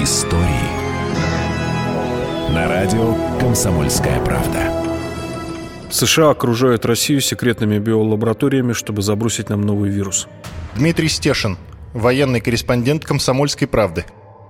истории. На радио «Комсомольская правда». США окружают Россию секретными биолабораториями, чтобы забросить нам новый вирус. Дмитрий Стешин, военный корреспондент «Комсомольской правды».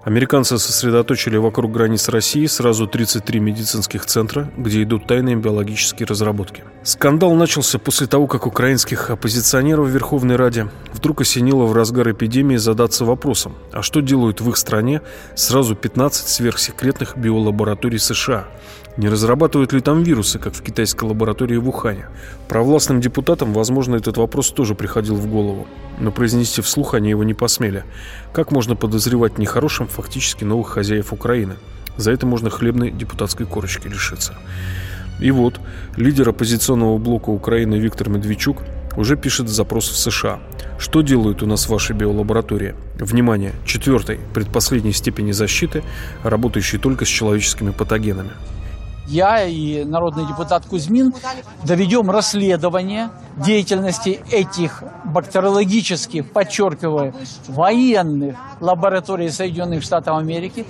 Американцы сосредоточили вокруг границ России сразу 33 медицинских центра, где идут тайные биологические разработки. Скандал начался после того, как украинских оппозиционеров в Верховной Раде вдруг осенило в разгар эпидемии задаться вопросом, а что делают в их стране сразу 15 сверхсекретных биолабораторий США – не разрабатывают ли там вирусы, как в китайской лаборатории в Ухане? Провластным депутатам, возможно, этот вопрос тоже приходил в голову, но произнести вслух они его не посмели. Как можно подозревать фактически новых хозяев Украины? За это можно хлебной депутатской корочки лишиться. И вот, лидер оппозиционного блока Украины Виктор Медведчук уже пишет запрос в США. Что делают у нас ваши биолаборатории? Внимание, четвертой, предпоследней степени защиты, работающей только с человеческими патогенами я и народный депутат Кузьмин доведем расследование деятельности этих бактериологических, подчеркиваю, военных лабораторий Соединенных Штатов Америки.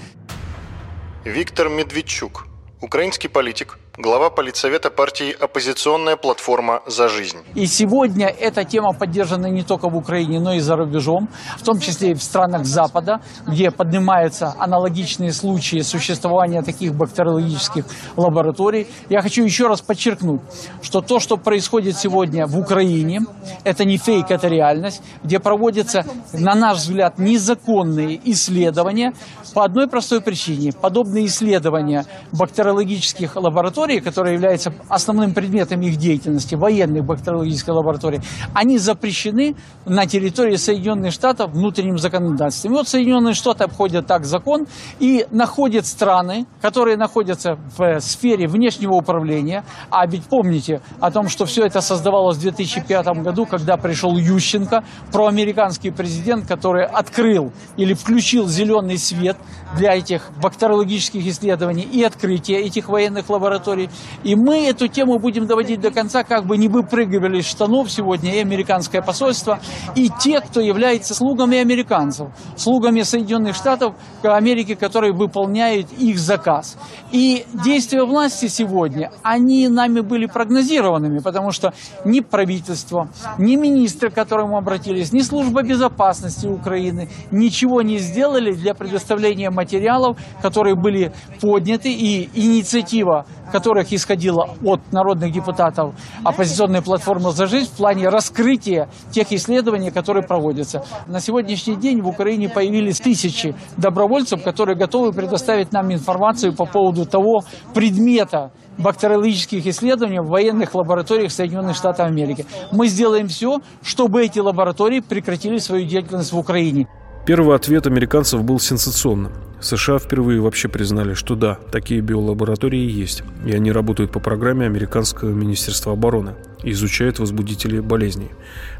Виктор Медведчук, украинский политик, глава политсовета партии «Оппозиционная платформа за жизнь». И сегодня эта тема поддержана не только в Украине, но и за рубежом, в том числе и в странах Запада, где поднимаются аналогичные случаи существования таких бактериологических лабораторий. Я хочу еще раз подчеркнуть, что то, что происходит сегодня в Украине, это не фейк, это реальность, где проводятся, на наш взгляд, незаконные исследования по одной простой причине. Подобные исследования бактериологических лабораторий лаборатории, которые являются основным предметом их деятельности, военных бактериологических лабораторий, они запрещены на территории Соединенных Штатов внутренним законодательством. И вот Соединенные Штаты обходят так закон и находят страны, которые находятся в сфере внешнего управления. А ведь помните о том, что все это создавалось в 2005 году, когда пришел Ющенко, проамериканский президент, который открыл или включил зеленый свет для этих бактериологических исследований и открытия этих военных лабораторий истории. И мы эту тему будем доводить до конца, как бы не выпрыгивали из штанов сегодня и американское посольство, и те, кто является слугами американцев, слугами Соединенных Штатов Америки, которые выполняют их заказ. И действия власти сегодня, они нами были прогнозированными, потому что ни правительство, ни министры, к которым мы обратились, ни служба безопасности Украины ничего не сделали для предоставления материалов, которые были подняты, и инициатива которых исходила от народных депутатов оппозиционной платформы «За жизнь» в плане раскрытия тех исследований, которые проводятся. На сегодняшний день в Украине появились тысячи добровольцев, которые готовы предоставить нам информацию по поводу того предмета, бактериологических исследований в военных лабораториях Соединенных Штатов Америки. Мы сделаем все, чтобы эти лаборатории прекратили свою деятельность в Украине. Первый ответ американцев был сенсационным. США впервые вообще признали, что да, такие биолаборатории есть, и они работают по программе Американского министерства обороны изучают возбудители болезней.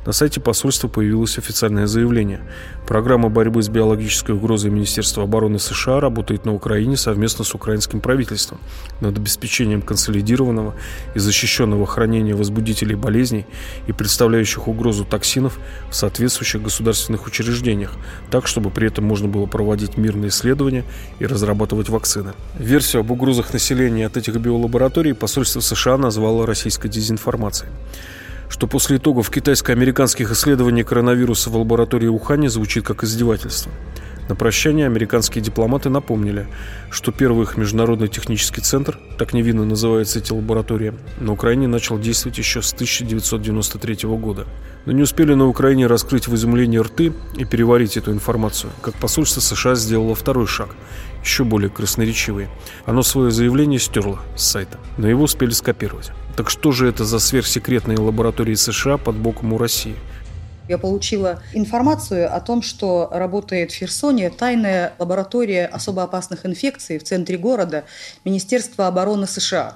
На сайте посольства появилось официальное заявление. Программа борьбы с биологической угрозой Министерства обороны США работает на Украине совместно с украинским правительством над обеспечением консолидированного и защищенного хранения возбудителей болезней и представляющих угрозу токсинов в соответствующих государственных учреждениях, так, чтобы при этом можно было проводить мирные исследования и разрабатывать вакцины. Версию об угрозах населения от этих биолабораторий посольство США назвало российской дезинформацией что после итогов китайско-американских исследований коронавируса в лаборатории Ухане звучит как издевательство. На прощание американские дипломаты напомнили, что первый их международный технический центр, так невинно называется эти лаборатории, на Украине начал действовать еще с 1993 года. Но не успели на Украине раскрыть в изумлении рты и переварить эту информацию, как посольство США сделало второй шаг, еще более красноречивый. Оно свое заявление стерло с сайта, но его успели скопировать. Так что же это за сверхсекретные лаборатории США под боком у России? Я получила информацию о том, что работает в Херсоне тайная лаборатория особо опасных инфекций в центре города Министерства обороны США.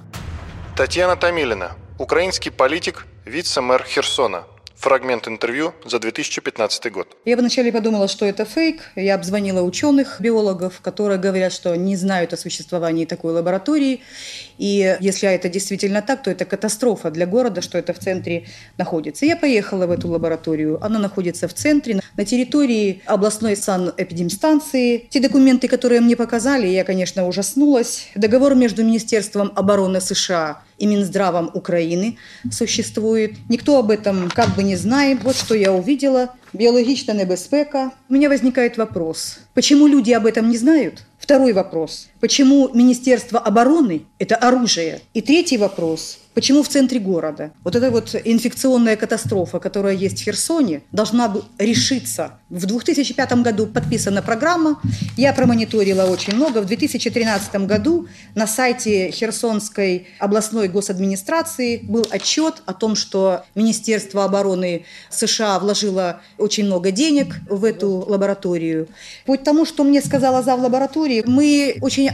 Татьяна Томилина, украинский политик, вице-мэр Херсона. Фрагмент интервью за 2015 год. Я вначале подумала, что это фейк. Я обзвонила ученых, биологов, которые говорят, что не знают о существовании такой лаборатории. И если это действительно так, то это катастрофа для города, что это в центре находится. Я поехала в эту лабораторию. Она находится в центре, на территории областной санэпидемстанции. Те документы, которые мне показали, я, конечно, ужаснулась. Договор между Министерством обороны США и Минздравом Украины существует. Никто об этом как бы не знает. Вот что я увидела. Биологичная небезпека. У меня возникает вопрос. Почему люди об этом не знают? Второй вопрос. Почему Министерство обороны – это оружие? И третий вопрос. Почему в центре города? Вот эта вот инфекционная катастрофа, которая есть в Херсоне, должна решиться. В 2005 году подписана программа, я промониторила очень много. В 2013 году на сайте Херсонской областной госадминистрации был отчет о том, что Министерство обороны США вложило очень много денег в эту лабораторию. По тому, что мне сказала зав лаборатории, мы очень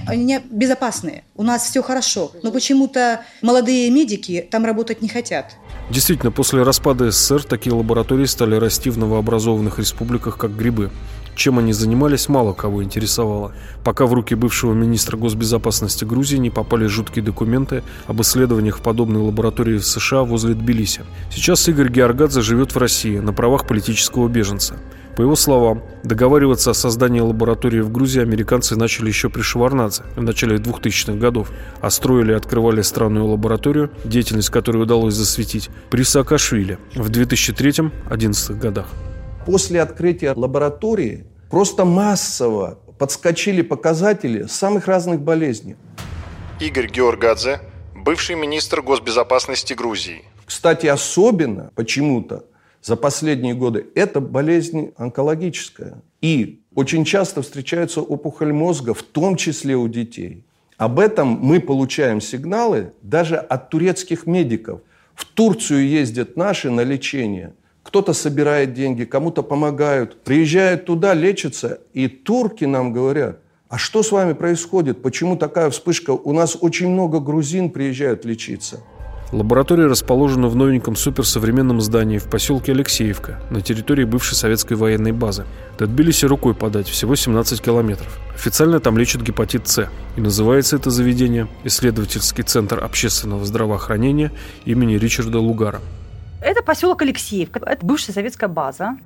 безопасные, у нас все хорошо, но почему-то молодые медики там работать не хотят. Действительно, после распада СССР такие лаборатории стали расти в новообразованных республиках как грибы. Чем они занимались, мало кого интересовало, пока в руки бывшего министра госбезопасности Грузии не попали жуткие документы об исследованиях в подобной лаборатории в США возле Тбилиси. Сейчас Игорь Георгадзе живет в России на правах политического беженца. По его словам, договариваться о создании лаборатории в Грузии американцы начали еще при Шеварнадзе в начале 2000-х годов, а строили и открывали странную лабораторию, деятельность которой удалось засветить, при Саакашвили в 2003-2011 годах. После открытия лаборатории просто массово подскочили показатели самых разных болезней. Игорь Георгадзе, бывший министр госбезопасности Грузии. Кстати, особенно почему-то за последние годы это болезнь онкологическая. И очень часто встречается опухоль мозга, в том числе у детей. Об этом мы получаем сигналы даже от турецких медиков. В Турцию ездят наши на лечение – кто-то собирает деньги, кому-то помогают, приезжают туда, лечатся, и турки нам говорят, а что с вами происходит? Почему такая вспышка? У нас очень много грузин приезжают лечиться. Лаборатория расположена в новеньком суперсовременном здании в поселке Алексеевка на территории бывшей советской военной базы. До Тбилиси рукой подать, всего 17 километров. Официально там лечат гепатит С. И называется это заведение Исследовательский центр общественного здравоохранения имени Ричарда Лугара. Это поселок Алексеевка, это бывшая советская база.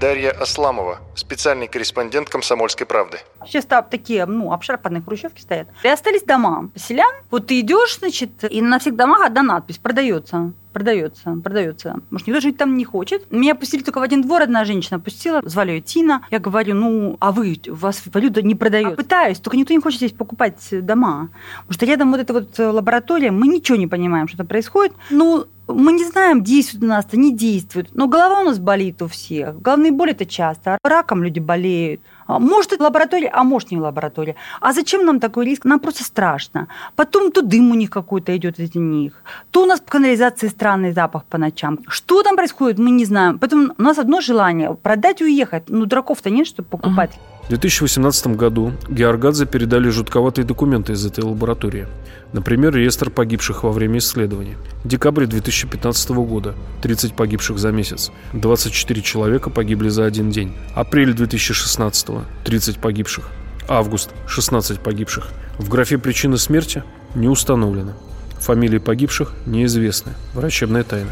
Дарья Асламова, специальный корреспондент «Комсомольской правды». Сейчас там такие, ну, обшарпанные хрущевки стоят. И остались дома селян. Вот ты идешь, значит, и на всех домах одна надпись «Продается» продается, продается. Может, никто жить там не хочет. Меня пустили только в один двор, одна женщина пустила, звали ее Тина. Я говорю, ну, а вы, у вас валюта не продает. А пытаюсь, только никто не хочет здесь покупать дома. Потому что рядом вот эта вот лаборатория, мы ничего не понимаем, что там происходит. Ну, мы не знаем, действует у нас-то, не действует. Но голова у нас болит у всех. Головные боли это часто. Раком люди болеют. А, может, это лаборатория, а может, не лаборатория. А зачем нам такой риск? Нам просто страшно. Потом то дым у них какой-то идет из них, то у нас в канализации странный запах по ночам. Что там происходит, мы не знаем. Поэтому у нас одно желание – продать и уехать. Ну, дураков-то нет, чтобы покупать. В 2018 году Георгадзе передали жутковатые документы из этой лаборатории. Например, реестр погибших во время исследования. Декабрь 2015 года – 30 погибших за месяц. 24 человека погибли за один день. Апрель 2016 – 30 погибших. Август – 16 погибших. В графе причины смерти не установлено. Фамилии погибших неизвестны. Врачебная тайна.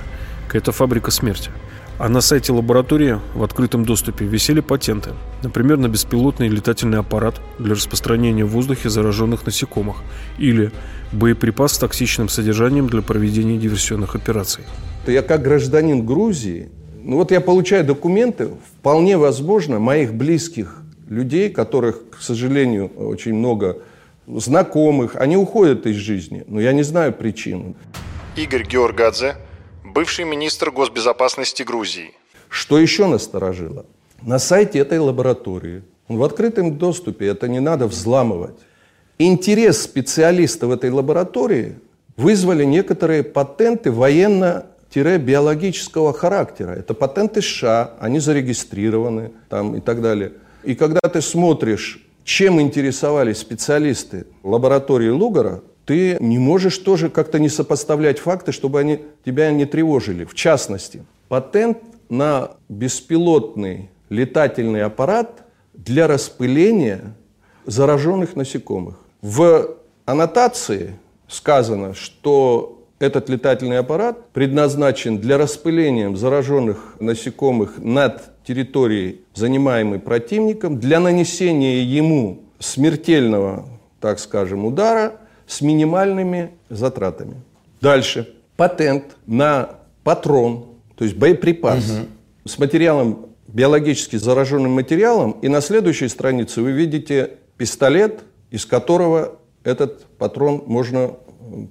Это фабрика смерти. А на сайте лаборатории в открытом доступе висели патенты, например, на беспилотный летательный аппарат для распространения в воздухе зараженных насекомых или боеприпас с токсичным содержанием для проведения диверсионных операций. Я как гражданин Грузии, ну вот я получаю документы, вполне возможно, моих близких людей, которых, к сожалению, очень много знакомых, они уходят из жизни, но я не знаю причину. Игорь Георгадзе, бывший министр госбезопасности Грузии. Что еще насторожило? На сайте этой лаборатории, в открытом доступе, это не надо взламывать. Интерес специалистов этой лаборатории вызвали некоторые патенты военно-биологического характера. Это патенты США, они зарегистрированы там и так далее. И когда ты смотришь, чем интересовались специалисты лаборатории Лугара, ты не можешь тоже как-то не сопоставлять факты, чтобы они тебя не тревожили. В частности, патент на беспилотный летательный аппарат для распыления зараженных насекомых. В аннотации сказано, что этот летательный аппарат предназначен для распыления зараженных насекомых над территорией, занимаемой противником, для нанесения ему смертельного, так скажем, удара с минимальными затратами. Дальше. Патент на патрон, то есть боеприпас угу. с материалом, биологически зараженным материалом. И на следующей странице вы видите пистолет, из которого этот патрон можно,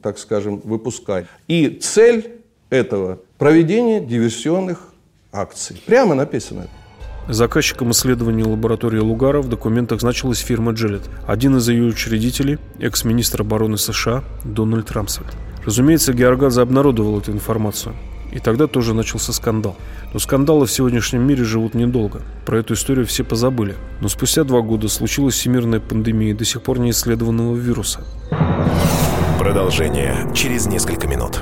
так скажем, выпускать. И цель этого – проведение диверсионных акций. Прямо написано это. Заказчиком исследования лаборатории Лугара в документах значилась фирма Джилет. Один из ее учредителей – экс-министр обороны США Дональд Рамсфельд. Разумеется, Георгадзе обнародовал эту информацию. И тогда тоже начался скандал. Но скандалы в сегодняшнем мире живут недолго. Про эту историю все позабыли. Но спустя два года случилась всемирная пандемия до сих пор неисследованного вируса. Продолжение через несколько минут.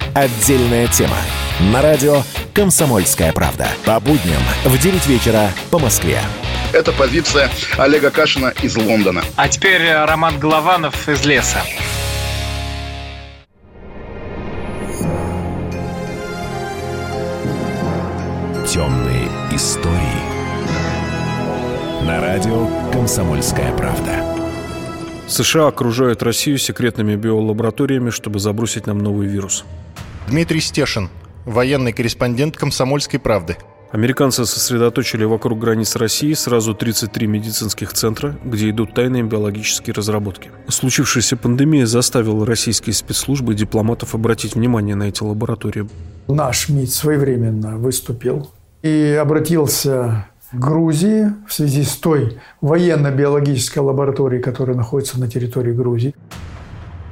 Отдельная тема. На радио «Комсомольская правда». По будням в 9 вечера по Москве. Это позиция Олега Кашина из Лондона. А теперь Роман Голованов из леса. Темные истории. На радио «Комсомольская правда». США окружают Россию секретными биолабораториями, чтобы забросить нам новый вирус. Дмитрий Стешин, военный корреспондент «Комсомольской правды». Американцы сосредоточили вокруг границ России сразу 33 медицинских центра, где идут тайные биологические разработки. Случившаяся пандемия заставила российские спецслужбы и дипломатов обратить внимание на эти лаборатории. Наш МИД своевременно выступил и обратился к Грузии в связи с той военно-биологической лабораторией, которая находится на территории Грузии.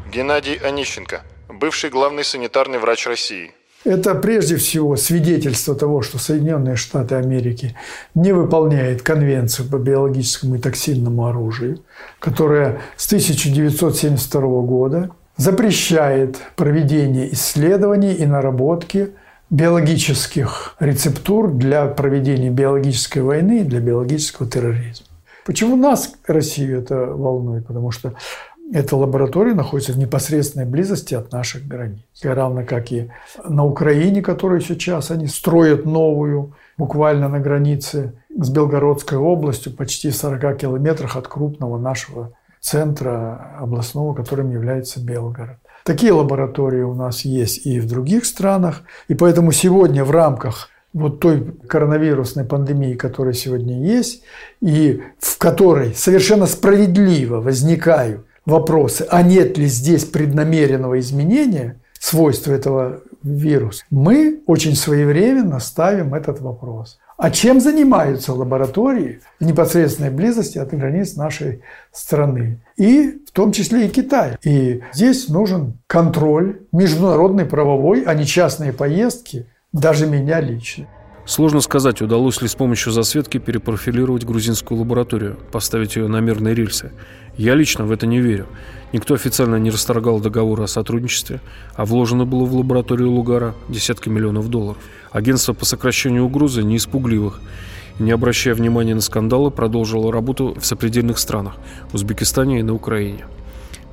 Геннадий Онищенко, бывший главный санитарный врач России. Это прежде всего свидетельство того, что Соединенные Штаты Америки не выполняют конвенцию по биологическому и токсинному оружию, которая с 1972 года запрещает проведение исследований и наработки биологических рецептур для проведения биологической войны и для биологического терроризма. Почему нас, Россию, это волнует? Потому что эта лаборатория находится в непосредственной близости от наших границ. Равно как и на Украине, которую сейчас они строят новую, буквально на границе с Белгородской областью, почти в 40 километрах от крупного нашего центра областного, которым является Белгород. Такие лаборатории у нас есть и в других странах. И поэтому сегодня в рамках вот той коронавирусной пандемии, которая сегодня есть, и в которой совершенно справедливо возникают вопросы, а нет ли здесь преднамеренного изменения свойства этого вируса, мы очень своевременно ставим этот вопрос. А чем занимаются лаборатории в непосредственной близости от границ нашей страны? И в том числе и Китая. И здесь нужен контроль международный, правовой, а не частные поездки, даже меня лично. Сложно сказать, удалось ли с помощью засветки перепрофилировать грузинскую лабораторию, поставить ее на мирные рельсы. Я лично в это не верю. Никто официально не расторгал договор о сотрудничестве, а вложено было в лабораторию Лугара десятки миллионов долларов. Агентство по сокращению угрозы не испугливых не обращая внимания на скандалы, продолжило работу в сопредельных странах – Узбекистане и на Украине.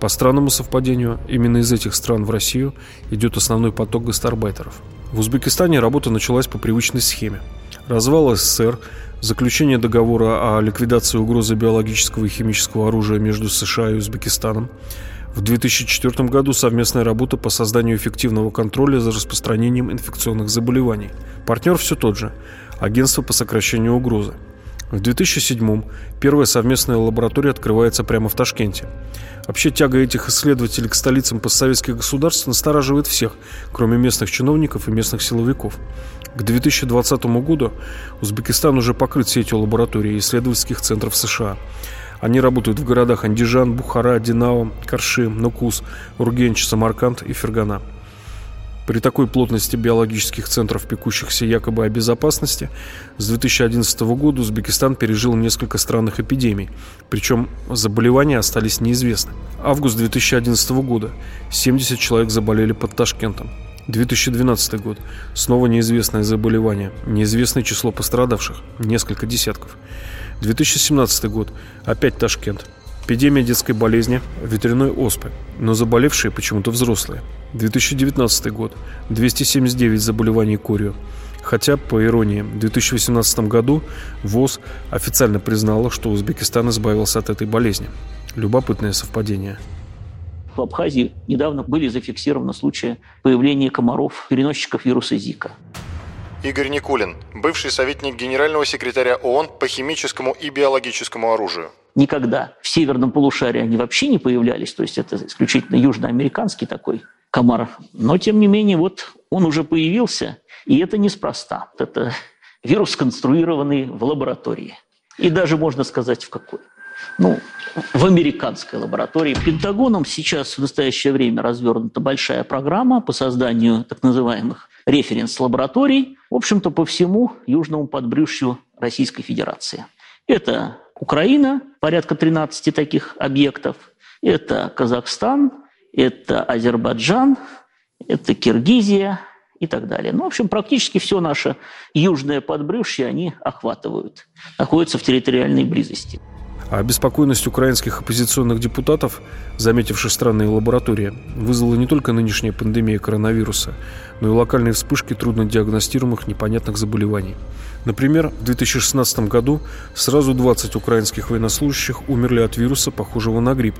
По странному совпадению, именно из этих стран в Россию идет основной поток гастарбайтеров. В Узбекистане работа началась по привычной схеме. Развал СССР, заключение договора о ликвидации угрозы биологического и химического оружия между США и Узбекистаном, в 2004 году совместная работа по созданию эффективного контроля за распространением инфекционных заболеваний. Партнер все тот же – Агентство по сокращению угрозы. В 2007 первая совместная лаборатория открывается прямо в Ташкенте. Вообще тяга этих исследователей к столицам постсоветских государств настораживает всех, кроме местных чиновников и местных силовиков. К 2020 году Узбекистан уже покрыт сетью лабораторий и исследовательских центров США. Они работают в городах Андижан, Бухара, Динао, Карши, Нукус, Ургенч, Самарканд и Фергана – при такой плотности биологических центров, пекущихся якобы о безопасности, с 2011 года Узбекистан пережил несколько странных эпидемий, причем заболевания остались неизвестны. Август 2011 года 70 человек заболели под Ташкентом. 2012 год. Снова неизвестное заболевание. Неизвестное число пострадавших. Несколько десятков. 2017 год. Опять Ташкент. Эпидемия детской болезни, ветряной оспы, но заболевшие почему-то взрослые. 2019 год. 279 заболеваний корью. Хотя, по иронии, в 2018 году ВОЗ официально признала, что Узбекистан избавился от этой болезни. Любопытное совпадение. В Абхазии недавно были зафиксированы случаи появления комаров, переносчиков вируса Зика. Игорь Никулин, бывший советник генерального секретаря ООН по химическому и биологическому оружию никогда в северном полушарии они вообще не появлялись, то есть это исключительно южноамериканский такой комар. Но, тем не менее, вот он уже появился, и это неспроста. Это вирус, сконструированный в лаборатории. И даже, можно сказать, в какой? Ну, в американской лаборатории. Пентагоном сейчас в настоящее время развернута большая программа по созданию так называемых референс-лабораторий, в общем-то, по всему южному подбрюшью Российской Федерации. Это Украина, порядка 13 таких объектов. Это Казахстан, это Азербайджан, это Киргизия и так далее. Ну, в общем, практически все наше южное подбрюшье они охватывают, находятся в территориальной близости. А обеспокоенность украинских оппозиционных депутатов, заметивших странные лаборатории, вызвала не только нынешняя пандемия коронавируса, но и локальные вспышки труднодиагностируемых непонятных заболеваний. Например, в 2016 году сразу 20 украинских военнослужащих умерли от вируса, похожего на грипп.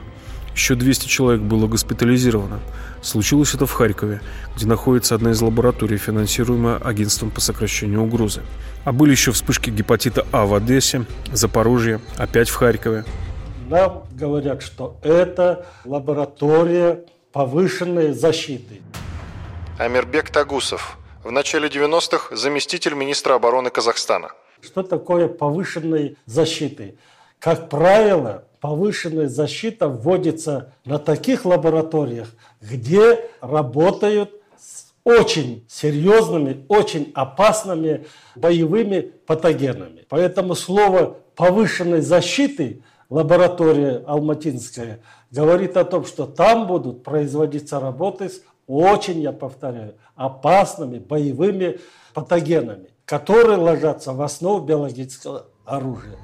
Еще 200 человек было госпитализировано. Случилось это в Харькове, где находится одна из лабораторий, финансируемая агентством по сокращению угрозы. А были еще вспышки гепатита А в Одессе, Запорожье, опять в Харькове. Нам говорят, что это лаборатория повышенной защиты. Амирбек Тагусов, в начале 90-х заместитель министра обороны Казахстана. Что такое повышенной защиты? Как правило, повышенная защита вводится на таких лабораториях, где работают с очень серьезными, очень опасными боевыми патогенами. Поэтому слово повышенной защиты лаборатория Алматинская говорит о том, что там будут производиться работы с очень, я повторяю, опасными боевыми патогенами, которые ложатся в основу биологического оружия.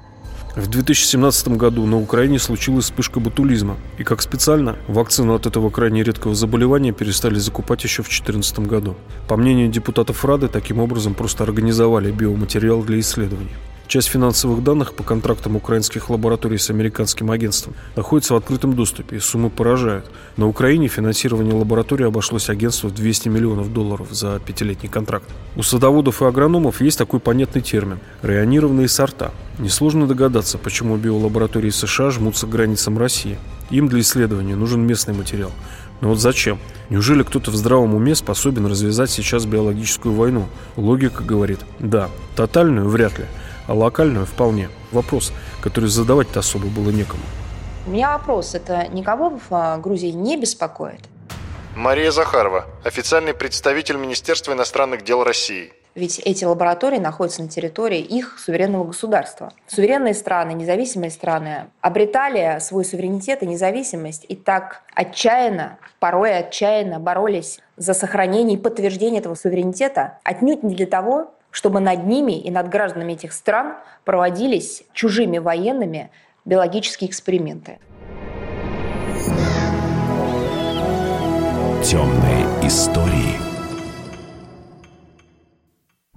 В 2017 году на Украине случилась вспышка ботулизма, и как специально вакцину от этого крайне редкого заболевания перестали закупать еще в 2014 году. По мнению депутатов Рады, таким образом просто организовали биоматериал для исследований. Часть финансовых данных по контрактам украинских лабораторий с американским агентством находится в открытом доступе, и суммы поражают. На Украине финансирование лаборатории обошлось агентству в 200 миллионов долларов за пятилетний контракт. У садоводов и агрономов есть такой понятный термин – районированные сорта. Несложно догадаться, почему биолаборатории США жмутся к границам России. Им для исследования нужен местный материал. Но вот зачем? Неужели кто-то в здравом уме способен развязать сейчас биологическую войну? Логика говорит – да. Тотальную – вряд ли – а локальную вполне. Вопрос, который задавать-то особо было некому. У меня вопрос. Это никого в а, Грузии не беспокоит? Мария Захарова, официальный представитель Министерства иностранных дел России. Ведь эти лаборатории находятся на территории их суверенного государства. Суверенные страны, независимые страны обретали свой суверенитет и независимость и так отчаянно, порой отчаянно боролись за сохранение и подтверждение этого суверенитета отнюдь не для того, чтобы над ними и над гражданами этих стран проводились чужими военными биологические эксперименты. Темные истории.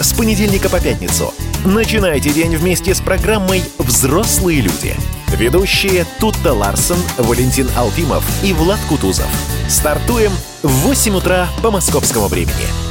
с понедельника по пятницу. Начинайте день вместе с программой «Взрослые люди». Ведущие Тутта Ларсон, Валентин Алфимов и Влад Кутузов. Стартуем в 8 утра по московскому времени.